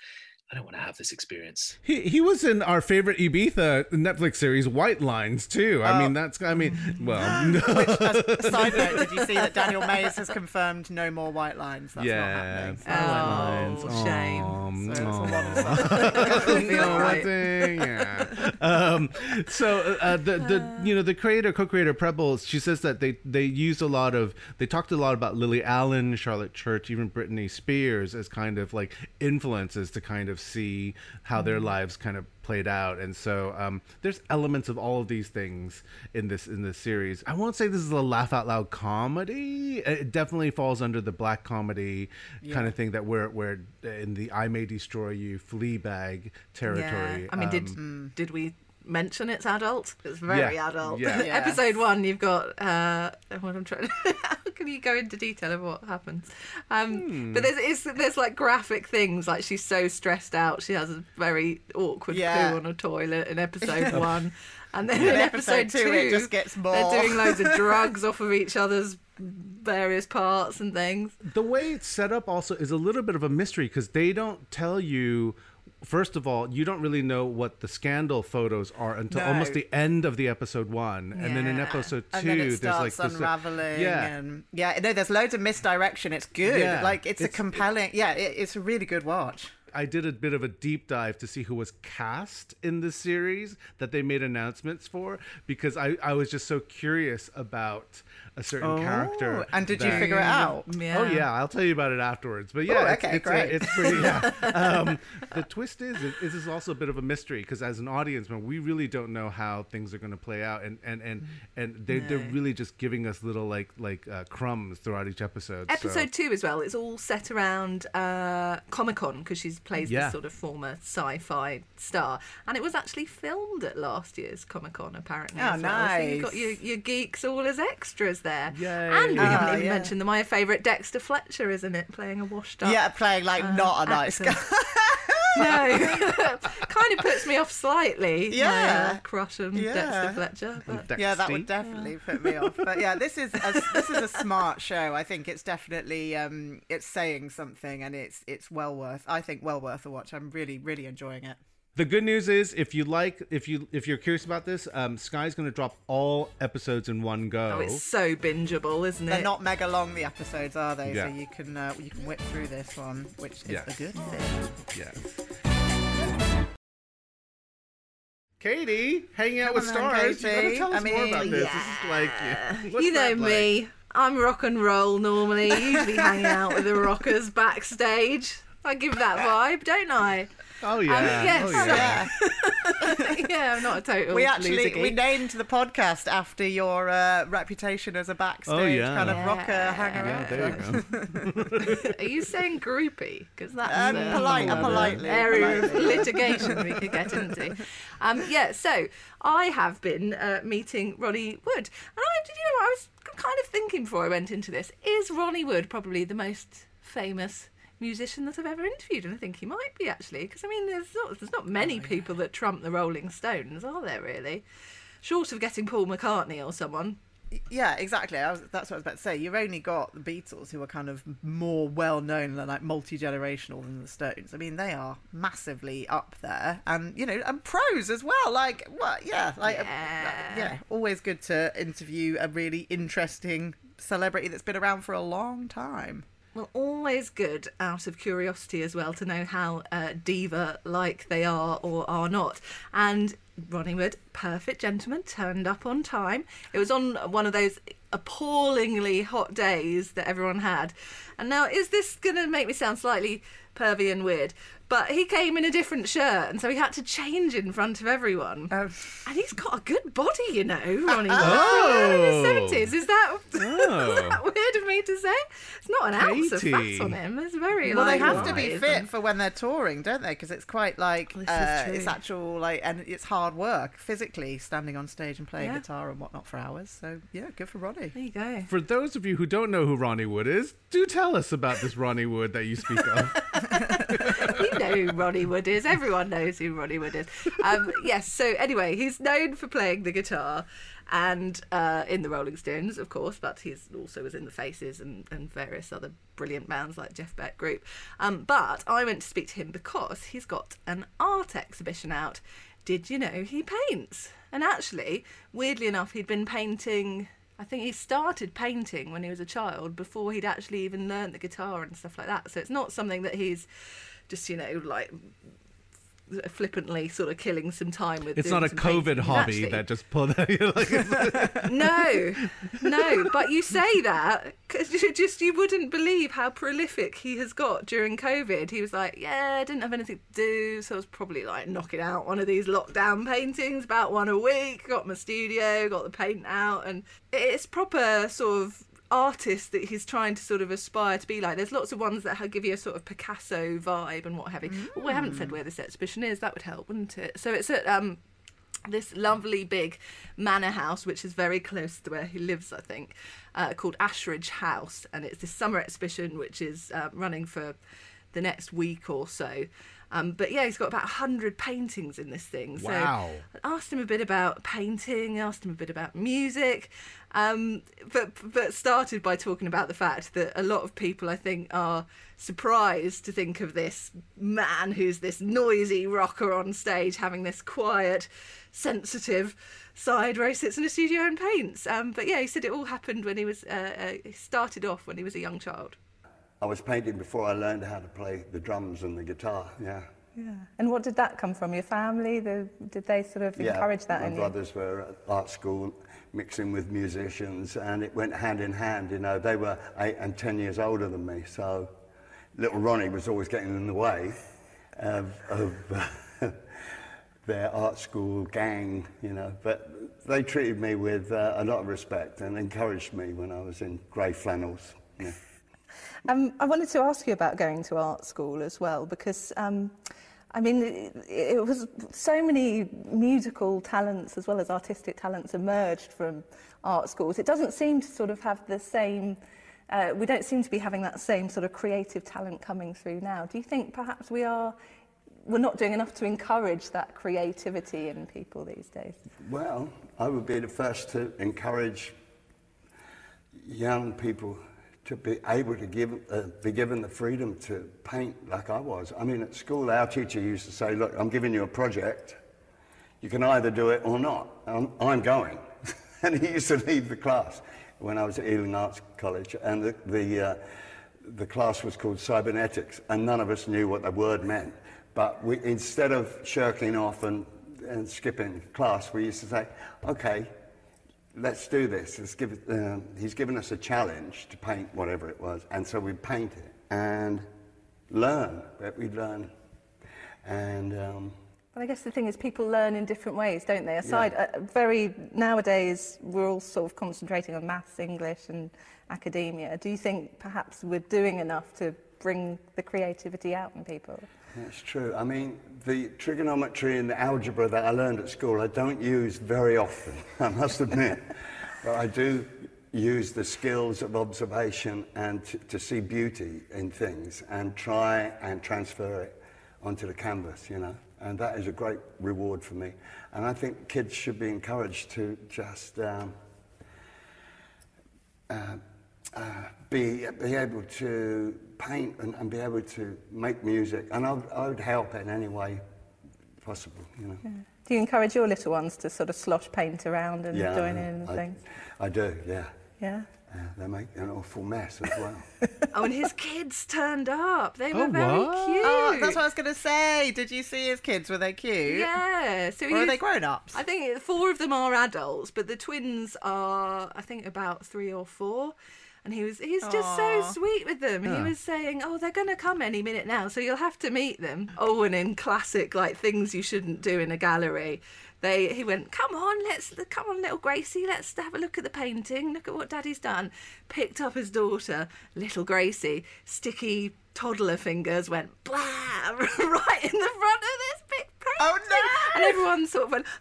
I don't want to have this experience. He he was in our favorite Ibiza Netflix series, White Lines, too. I Oh. mean, that's I mean, well, Which, as a side note, did you see that Daniel Mays has confirmed no more white lines? That's yeah, not happening. So- Oh, shame. Um, So it's a aw. one-sided. Be yeah. Um, so uh, the the you know the creator co-creator Prebbles she says that they they used a lot of they talked a lot about Lily Allen, Charlotte Church, even Britney Spears as kind of like influences to kind of see how their lives kind of played out. And so um, there's elements of all of these things in this in this series. I won't say this is a laugh out loud comedy. It definitely falls under the black comedy kind of thing that we're we're in the i may destroy you fleabag territory Yeah. I mean, did Um, did we mention it's adult? It's very Yeah. adult. Yeah. Yeah. Episode one, you've got uh, what I'm trying. How can you go into detail of what happens? Um, Hmm. But there's it's, there's like graphic things like she's so stressed out. She has a very awkward Yeah. poo on a toilet in episode one. And then In in episode episode, two, two, it just gets more. They're doing loads of drugs off of each other's various parts and things. the way it's set up also is a little bit of a mystery because they don't tell you first of all you don't really know what the scandal photos are until No. almost the end of the episode one. And then in episode two it there's like this unraveling yeah. and yeah no there's loads of misdirection. It's good. Yeah. like it's, a It's- compelling yeah it, it's a really good watch. I did a bit of a deep dive to see who was cast in the series that they made announcements for because I, I was just so curious about a certain Oh, character. and did you figure it out? Oh Yeah. yeah, I'll tell you about it afterwards. But Oh, yeah, it's, okay, it's, a- great. it's pretty. Yeah. Um, the twist is it, this is also a bit of a mystery because as an audience, man, we really don't know how things are going to play out, and and and and they, they're really just giving us little like like uh, crumbs throughout each episode. so- Episode two as well. It's all set around uh, Comic Con because she plays Yeah. this sort of former sci-fi star, and it was actually filmed at last year's Comic Con apparently. Oh, as well. So you've got your, your geeks all as extras there. Yay. And we Ah, haven't even yeah. mentioned the, my favourite Dexter Fletcher, isn't it? Playing a washed up. yeah playing like uh, not a nice guy no, kind of puts me off slightly. my, Yeah. uh, crush on Yeah. Dexter Fletcher. But yeah that would definitely put me off but yeah this is a, this is a smart show i think it's definitely um it's saying something and it's it's well worth i think well worth a watch i'm really really enjoying it The good news is, if you like, if you if you're curious about this, um, Sky's going to drop all episodes in one go. oh, it's so bingeable, isn't it They're not mega long, the episodes, are they? Yeah. So you can uh, you can whip through this one, which is Yes. a good thing. Yes. Katie, hanging out Come with on then, stars. You gotta tell us I more about this. This is like, what's you know that like? me. I'm rock and roll normally. Usually hanging out with the rockers backstage. I give that vibe, don't I? Oh Um, yeah. yes. Oh yeah. yeah, I'm not a total. We loser actually we named the podcast after your uh, reputation as a backstage yeah. kind of Yeah. rocker hanger. Yeah, there you go. Are you saying groupie? Because that's Um, uh, polite- another politely, area of litigation we could get into. Um, yeah, so I have been uh, meeting Ronnie Wood, and I, did you know, I was kind of thinking before I went into this: is Ronnie Wood probably the most famous? Musician that I've ever interviewed, and I think he might be actually, because I mean, there's not there's not many people that trump the Rolling Stones, are there really? Short of getting Paul McCartney or someone. Yeah, exactly. I was, that's what I was about to say. You've only got the Beatles, who are kind of more well known and like multi generational than the Stones. I mean, they are massively up there, and you know, and pros as well. Like, what? Yeah, like, uh, yeah. Always good to interview a really interesting celebrity that's been around for a long time. Well, always good out of curiosity as well to know how uh, diva like they are or are not. And Ronnie Wood, perfect gentleman, turned up on time. It was on one of those appallingly hot days that everyone had. And now, is this going to make me sound slightly pervy and weird? But he came in a different shirt, and so he had to change in front of everyone. Oh. and he's got a good body, you know, Ronnie Wood. Oh. In his seventies, is that, Oh. is that weird of me to say? It's not an ounce of fat on him. It's very well, they have to be fit and- for when they're touring, don't they? Because it's quite like uh, it's actual like, and it's hard work physically standing on stage and playing Yeah. guitar and whatnot for hours. So yeah, good for Ronnie. There you go. For those of you who don't know who Ronnie Wood is, do tell us about this Ronnie Wood that you speak of. know who Ronnie Wood is. Everyone knows who Ronnie Wood is. Um, yes. So anyway, he's known for playing the guitar, and uh, in the Rolling Stones, of course, but he's also was in the Faces and, and various other brilliant bands like Jeff Beck Group. Um, but I went to speak to him because he's got an art exhibition out. Did you know he paints? And actually, weirdly enough, he'd been painting. I think he started painting when he was a child before he'd actually even learned the guitar and stuff like that. So it's not something that he's just, you know, like flippantly sort of killing some time with. It's not a COVID hobby Actually- that just pulled out. Like, no, no. But you say that because you just you wouldn't believe how prolific he has got during COVID. He was like, yeah, I didn't have anything to do, so I was probably like knocking out one of these lockdown paintings, about one a week. Got my studio, got the paint out, and it's proper sort of artist that he's trying to sort of aspire to be like. There's lots of ones that ha- give you a sort of Picasso vibe and what have you. Well, we haven't said where this exhibition is. That would help, wouldn't it? So it's at um, this lovely big manor house, which is very close to where he lives, I think, uh, called Ashridge House, and it's this summer exhibition which is uh, running for the next week or so. Um, but yeah, he's got about 100 paintings in this thing. So Wow. I asked him a bit about painting, asked him a bit about music, um, but but started by talking about the fact that a lot of people, I think, are surprised to think of this man who's this noisy rocker on stage having this quiet, sensitive side where he sits in a studio and paints. Um, but yeah, he said it all happened when he was uh, uh, he started off when he was a young child. I was painting before I learned how to play the drums and the guitar. Yeah. Yeah. And what did that come from? Your family? The, did they sort of encourage that my in you? brothers were at art school mixing with musicians and it went hand in hand you know they were eight and ten years older than me so little ronnie was always getting in the way of, of their art school gang you know but they treated me with uh, a lot of respect and encouraged me when i was in grey flannels yeah. Um, I wanted to ask you about going to art school as well, because um, I mean, it, it was so many musical talents as well as artistic talents emerged from art schools. It doesn't seem to sort of have the same, uh, we don't seem to be having that same sort of creative talent coming through now. Do you think perhaps we are we're not doing enough to encourage that creativity in people these days? Well, I would be the first to encourage young people to be able to give, uh, be given the freedom to paint like I was. I mean, at school, our teacher used to say, Look, I'm giving you a project. You can either do it or not. I'm, I'm going. and he used to leave the class when I was at Ealing Arts College, and the, the, uh, the class was called cybernetics, and none of us knew what the word meant. But we, instead of shirking off and, and skipping class, we used to say, okay, let's do this. Let's give it, um, he's given us a challenge to paint whatever it was, and so we paint it and learn. But we learn, and um, Well, I guess the thing is, people learn in different ways, don't they? Aside, uh, very nowadays, we're all sort of concentrating on maths, English, and academia. Do you think perhaps we're doing enough to bring the creativity out in people? That's true. I mean, the trigonometry and the algebra that I learned at school, I don't use very often, I must admit. but I do use the skills of observation and to, to see beauty in things and try and transfer it onto the canvas, you know. And that is a great reward for me. And I think kids should be encouraged to just um, uh, uh, be, be able to paint and, and be able to make music. And I, would- I would help in any way possible, you know. Do you encourage your little ones to sort of slosh paint around and Yeah, join in and I- things? I do, yeah. Yeah. Uh, they make an awful mess as well. Oh, and his kids turned up. They were Oh, very what? cute. Oh, that's what I was going to say. Did you see his kids? Were they cute? Yeah. So Or are they grown ups? I think four of them are adults, but the twins are, I think, about three or four. And he was, he's just so sweet with them. Yeah. He was saying, "Oh, they're going to come any minute now, so you'll have to meet them." Oh, and in classic like things you shouldn't do in a gallery, they he went, "Come on, let's come on, little Gracie, let's have a look at the painting. Look at what Daddy's done." Picked up his daughter, little Gracie, sticky toddler fingers went blah right in the front of this big oh, painting. Oh no! And everyone sort of went.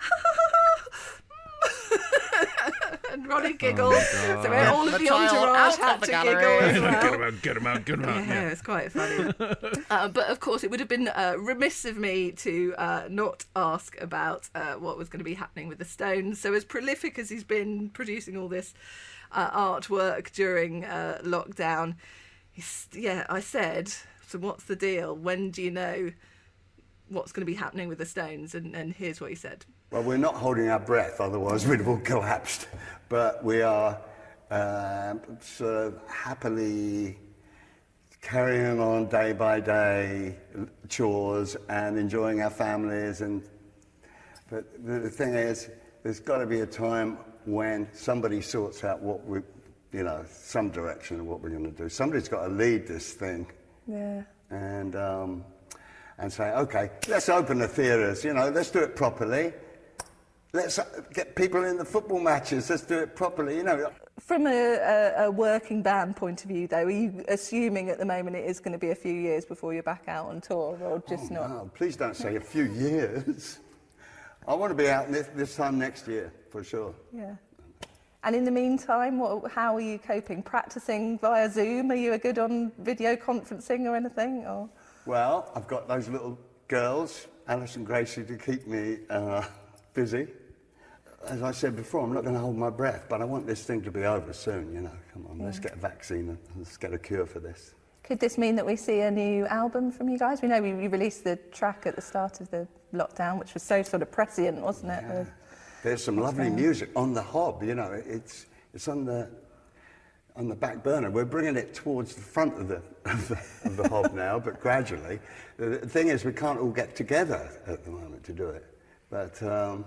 Mm. and Ronnie giggled. Oh, so all of The the child entourage out had the to gallery. giggle as well. get him out, get him out, get him out. Yeah, Yeah. it's quite funny. uh, but of course, it would have been uh, remiss of me to uh, not ask about uh, what was going to be happening with the Stones. So, as prolific as he's been producing all this uh, artwork during uh, lockdown, he's, yeah, I said, so what's the deal? When do you know what's going to be happening with the Stones? And, and here's what he said. Well, we're not holding our breath, otherwise we'd have all collapsed. But we are um sort of happily carrying on day by day chores and enjoying our families. And but the, the thing is, there's got to be a time when somebody sorts out what we, you know, some direction of what we're going to do. Somebody's got to lead this thing Yeah. and um, and say, okay, let's open the theatres. You know, let's do it properly. Let's uh, get people in the football matches. Let's do it properly. You know, From a, a, a working band point of view, though, are you assuming at the moment it is going to be a few years before you're back out on tour, or just not? Oh, please don't say a few years. I want to be out this, this time next year for sure. Yeah. And in the meantime, what, how are you coping? Practicing via Zoom? Are you a good on video conferencing or anything? Or Well, I've got those little girls, Alice and Gracie, to keep me uh, busy. As I said before, I'm not going to hold my breath, but I want this thing to be over soon. You know, come on, let's get a vaccine and let's get a cure for this. could this mean that we see a new album from you guys? We know we, we released the track at the start of the lockdown, which was so sort of prescient, wasn't it? with- There's some lovely music on the hob. You know, it's it's on the on the back burner. We're bringing it towards the front of the of the, of the hob now, but gradually. The, the thing is, we can't all get together at the moment to do it. But um,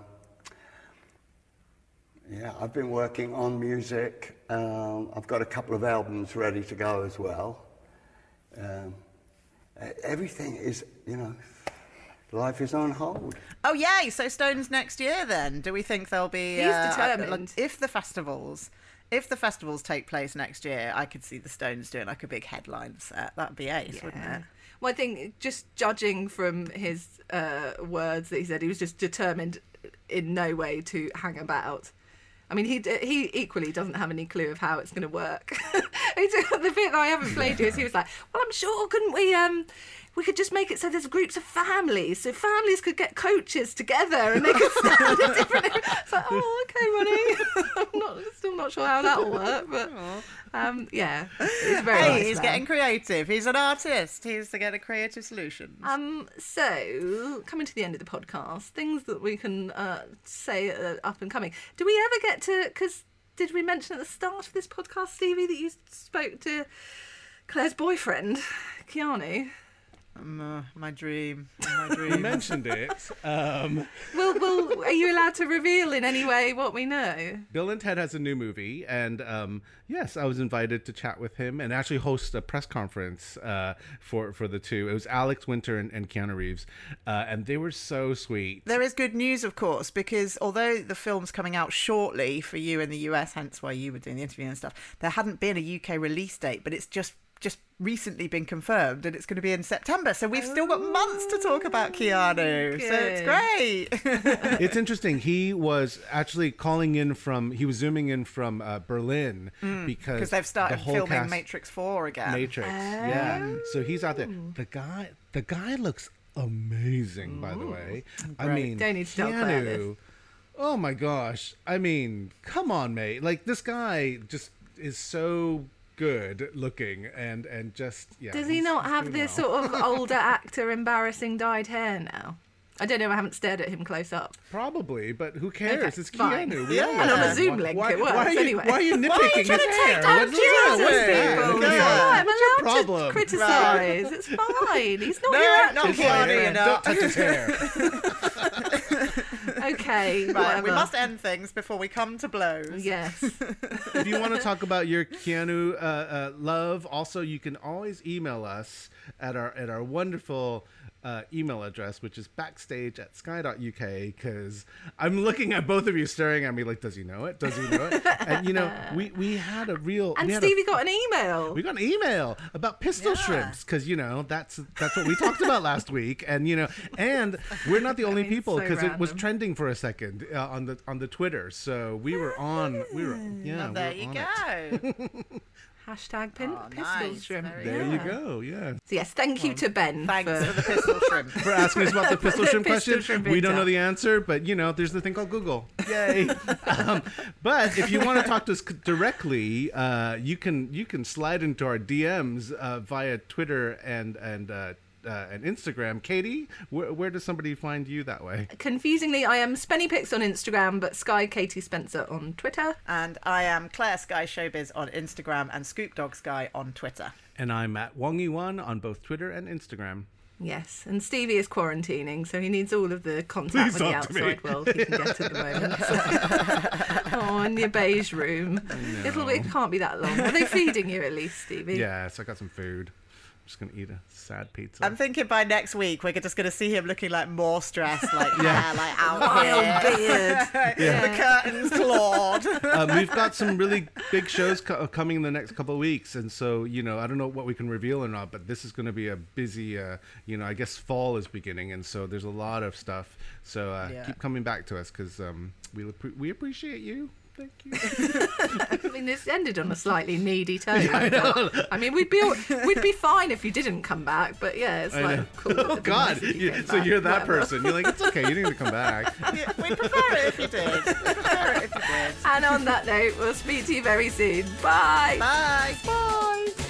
yeah, I've been working on music. Um, I've got a couple of albums ready to go as well. Um, everything is, you know, life is on hold. Oh yay! So Stones next year then? Do we think there'll be? He's uh, determined. like, if the festivals, if the festivals take place next year, I could see the Stones doing like a big headline set. That'd be ace, wouldn't it? Well, I think just judging from his uh, words that he said, he was just determined in no way to hang about. I mean, he he equally doesn't have any clue of how it's going to work. The bit that I haven't played you is he was like, "Well, I'm sure, couldn't we? Um, we could just make it so there's groups of families, so families could get coaches together and they could stand at different." It's like, "Oh, okay, Ronnie. I'm not still not sure how that'll work, but um, yeah, it's very hey, nice he's man. getting creative. He's an artist. He's to get a creative solution. Um, so coming to the end of the podcast, things that we can uh, say uh, up and coming. Do we ever get to? Because did we mention at the start of this podcast, Stevie, that you spoke to Claire's boyfriend, Keanu? Um, uh, my dream. My You mentioned it. Um, Will, will, are you allowed to reveal in any way what we know? Bill and Ted has a new movie, and um, yes, I was invited to chat with him and actually host a press conference uh, for for the two. It was Alex Winter and, and Keanu Reeves, uh, and they were so sweet. There is good news, of course, because although the film's coming out shortly for you in the US, hence why you were doing the interview and stuff, there hadn't been a UK release date, but it's just just recently been confirmed and it's going to be in September. So we've still got months to talk about Keanu. So it's great. it's interesting. He was actually calling in from. He was zooming in from uh, Berlin Mm, because they've started the whole filming cast- Matrix 4 again. Matrix, yeah. So he's out there. The guy, the guy looks amazing. By the way, I mean, Don't need to tell Claire this. Keanu. Oh my gosh! I mean, come on, mate. Like this guy just is so good looking and and just yeah. Does he not have this well. sort of older actor embarrassing dyed hair now? I don't know. I haven't stared at him close up. Probably, but who cares? Okay, it's fine. Keanu. We Yeah. And on a. Zoom link, why, it works why are you, anyway. Why are you Why are you nitpicking trying his to take hair? down What's Jesus, people? Yeah. on. I'm allowed to problem? criticise. It's fine. He's not No, your actor. not Keanu, hair. Don't touch his hair. Okay, Right, whatever. we must end things before we come to blows. Yes. if you want to talk about your Keanu uh, uh, love, also you can always email us at our at our wonderful uh, email address, which is backstage at sky.uk, because I'm looking at both of you staring at me like, does he know it? Does he know it? and, you know, we, we had a real. And we had a- Stevie got an email. we got an email about pistol shrimps because you know that's that's what we talked about last week, and you know, and we're not the only people so because it was trending for a second uh, on the on the Twitter. So we were on. We were yeah. Well, we there were you go. it. Hashtag pin, Oh, pistol nice. shrimp. Very There you go. Yeah. So yes, thank you to Ben Thanks for, for the pistol shrimp. For asking us about the pistol The shrimp pistol question, shrimp we don't know the answer, but you know, there's the thing called Google. Yay! um, but if you want to talk to us directly, uh, you can you can slide into our DMs uh, via Twitter and and uh, uh, and Instagram. Katie, where, where does somebody find you that way? Confusingly, I am Spennypix on Instagram, but Sky Katie Spencer on Twitter. And I am Claire Sky Showbiz on Instagram and Scoop Dog Sky on Twitter. And I'm at Wongy1 on both Twitter and Instagram. Yes, and Stevie is quarantining, so he needs all of the contact Please with the talk to me. outside world he can get at the moment. oh, in your beige room. It'll, it can't be that long. Are they feeding you at least, Stevie? Yes, I got some food. I'm just gonna eat a sad pizza. I'm thinking by next week we're just going to see him looking like more stressed, like Yeah. hair like out Wild here. beard. Yeah. the curtains clawed. um, we've got some really big shows co- coming in the next couple of weeks, and so you know, I don't know what we can reveal or not, but this is going to be a busy. Uh, you know, I guess fall is beginning, and so there's a lot of stuff. So uh, Yeah. keep coming back to us because um, we we appreciate you. Thank you. I mean, this ended on a slightly needy tone. Yeah, I know. I mean, we'd be we'd be fine if you didn't come back, but yeah, it's I know. like cool. oh God! You- so you're that person. You're like, it's okay. You didn't even come back. Yeah, we prefer it if you did. We prefer it if you did. And on that note, we'll speak to you very soon. Bye. Bye. Bye.